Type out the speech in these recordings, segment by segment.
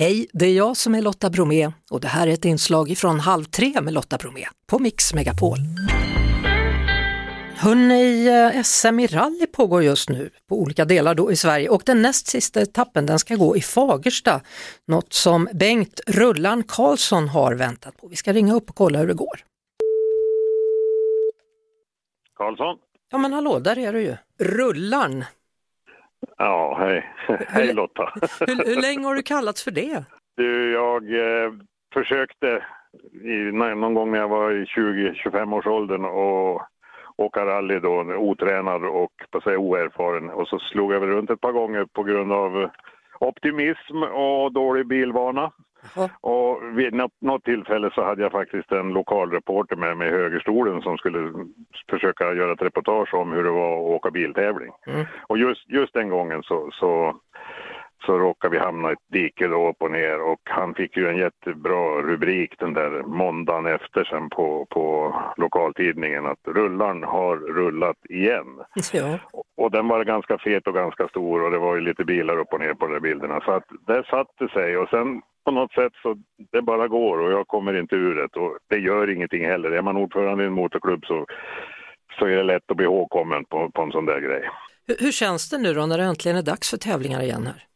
Hej, det är jag som är Lotta Bromé och det här är ett inslag från Halv tre med Lotta Bromé på Mix Megapol. Hörrni, eh, SM i rally pågår just nu på olika delar då i Sverige och den näst sista etappen den ska gå i Fagersta. Något som Bengt Rullan Karlsson har väntat på. Vi ska ringa upp och kolla hur det går. Karlsson? Ja men hallå, där är du ju. Rullan! Ja, hej. hej Lotta. hur, hur länge har du kallats för det? Du, jag eh, försökte i, någon gång när jag var i 20-25 års åldern och åka rally då, otränad och på sig oerfaren. Och så slog jag väl runt ett par gånger på grund av optimism och dålig bilvana. Aha. Och vid något, något, tillfälle så hade jag faktiskt en lokalreporter med mig i högerstolen som skulle försöka göra ett reportage om hur det var att åka biltävling. Mm. Och just, just den gången så, så så råkade vi hamna i ett dike då upp och ner och han fick ju en jättebra rubrik den där måndagen efter sen på, på lokaltidningen att rullaren har rullat igen. Ja. Och, den var ganska fet och ganska stor och det var ju lite bilar upp och ner på de där bilderna så att det satte sig och sen på något sätt så det bara går och jag kommer inte ur det och det gör ingenting heller. Är man ordförande i en motorklubb så, så är det lätt att bli ihågkommen på, på en sån där grej. Hur, hur känns det nu då när det äntligen är dags för tävlingar igen här?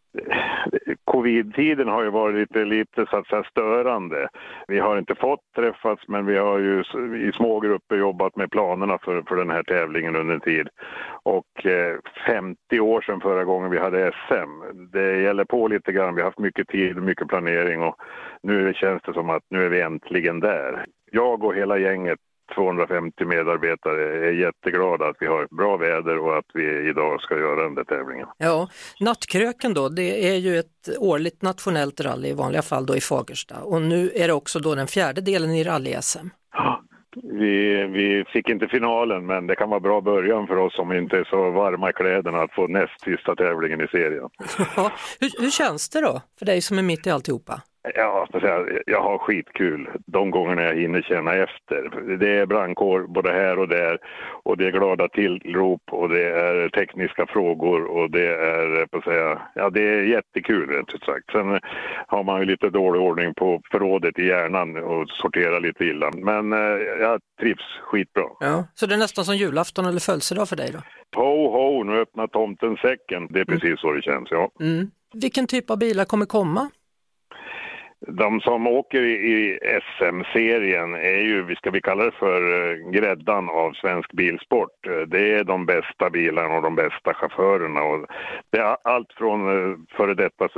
Covid-tiden har ju varit lite, lite så att säga, störande. Vi har inte fått träffas, men vi har ju i små grupper jobbat med planerna för, för den här tävlingen under en tid. Och eh, 50 år sedan förra gången vi hade SM. Det gäller på lite grann. Vi har haft mycket tid och mycket planering och nu känns det som att nu är vi äntligen där. Jag och hela gänget 250 medarbetare är jätteglada att vi har bra väder och att vi idag ska göra den där tävlingen. Ja, Nattkröken då, det är ju ett årligt nationellt rally i vanliga fall då i Fagersta och nu är det också då den fjärde delen i rally-SM. Ja, vi, vi fick inte finalen men det kan vara bra början för oss som inte är så varma i kläderna att få näst sista tävlingen i serien. Ja, hur, hur känns det då för dig som är mitt i alltihopa? Ja, jag har skitkul de gångerna jag hinner känna efter. Det är brandkår både här och där och det är glada tillrop och det är tekniska frågor och det är, på att säga, ja det är jättekul rätt ut sagt. Sen har man ju lite dålig ordning på förrådet i hjärnan och sorterar lite illa. Men eh, jag trivs skitbra. Ja, så det är nästan som julafton eller födelsedag för dig då? Ho, ho, nu öppnar tomten säcken. Det är precis mm. så det känns, ja. Mm. Vilken typ av bilar kommer komma? De som åker i SM-serien är ju, ska vi kalla det för eh, gräddan av svensk bilsport. Eh, det är de bästa bilarna och de bästa chaufförerna. Och det är allt från eh, före detta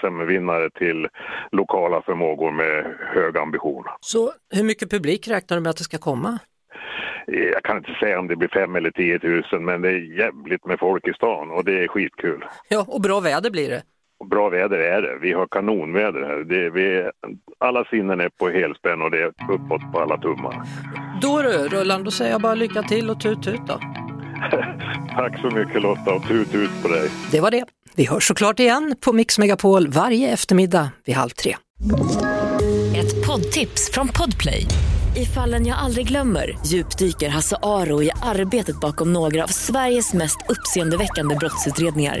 SM-vinnare till lokala förmågor med hög ambition. Så hur mycket publik räknar du med att det ska komma? Jag kan inte säga om det blir fem eller tio tusen men det är jävligt med folk i stan och det är skitkul. Ja, och bra väder blir det. Och bra väder är det. Vi har kanonväder här. Det, vi, alla sinnen är på helspänn och det är uppåt på alla tummar. Då du, Rullan, då säger jag bara lycka till och tut tut då. Tack så mycket Lotta och tut tut på dig. Det var det. Vi hörs såklart igen på Mix Megapol varje eftermiddag vid halv tre. Ett poddtips från Podplay. I fallen jag aldrig glömmer djupdyker Hasse Aro i arbetet bakom några av Sveriges mest uppseendeväckande brottsutredningar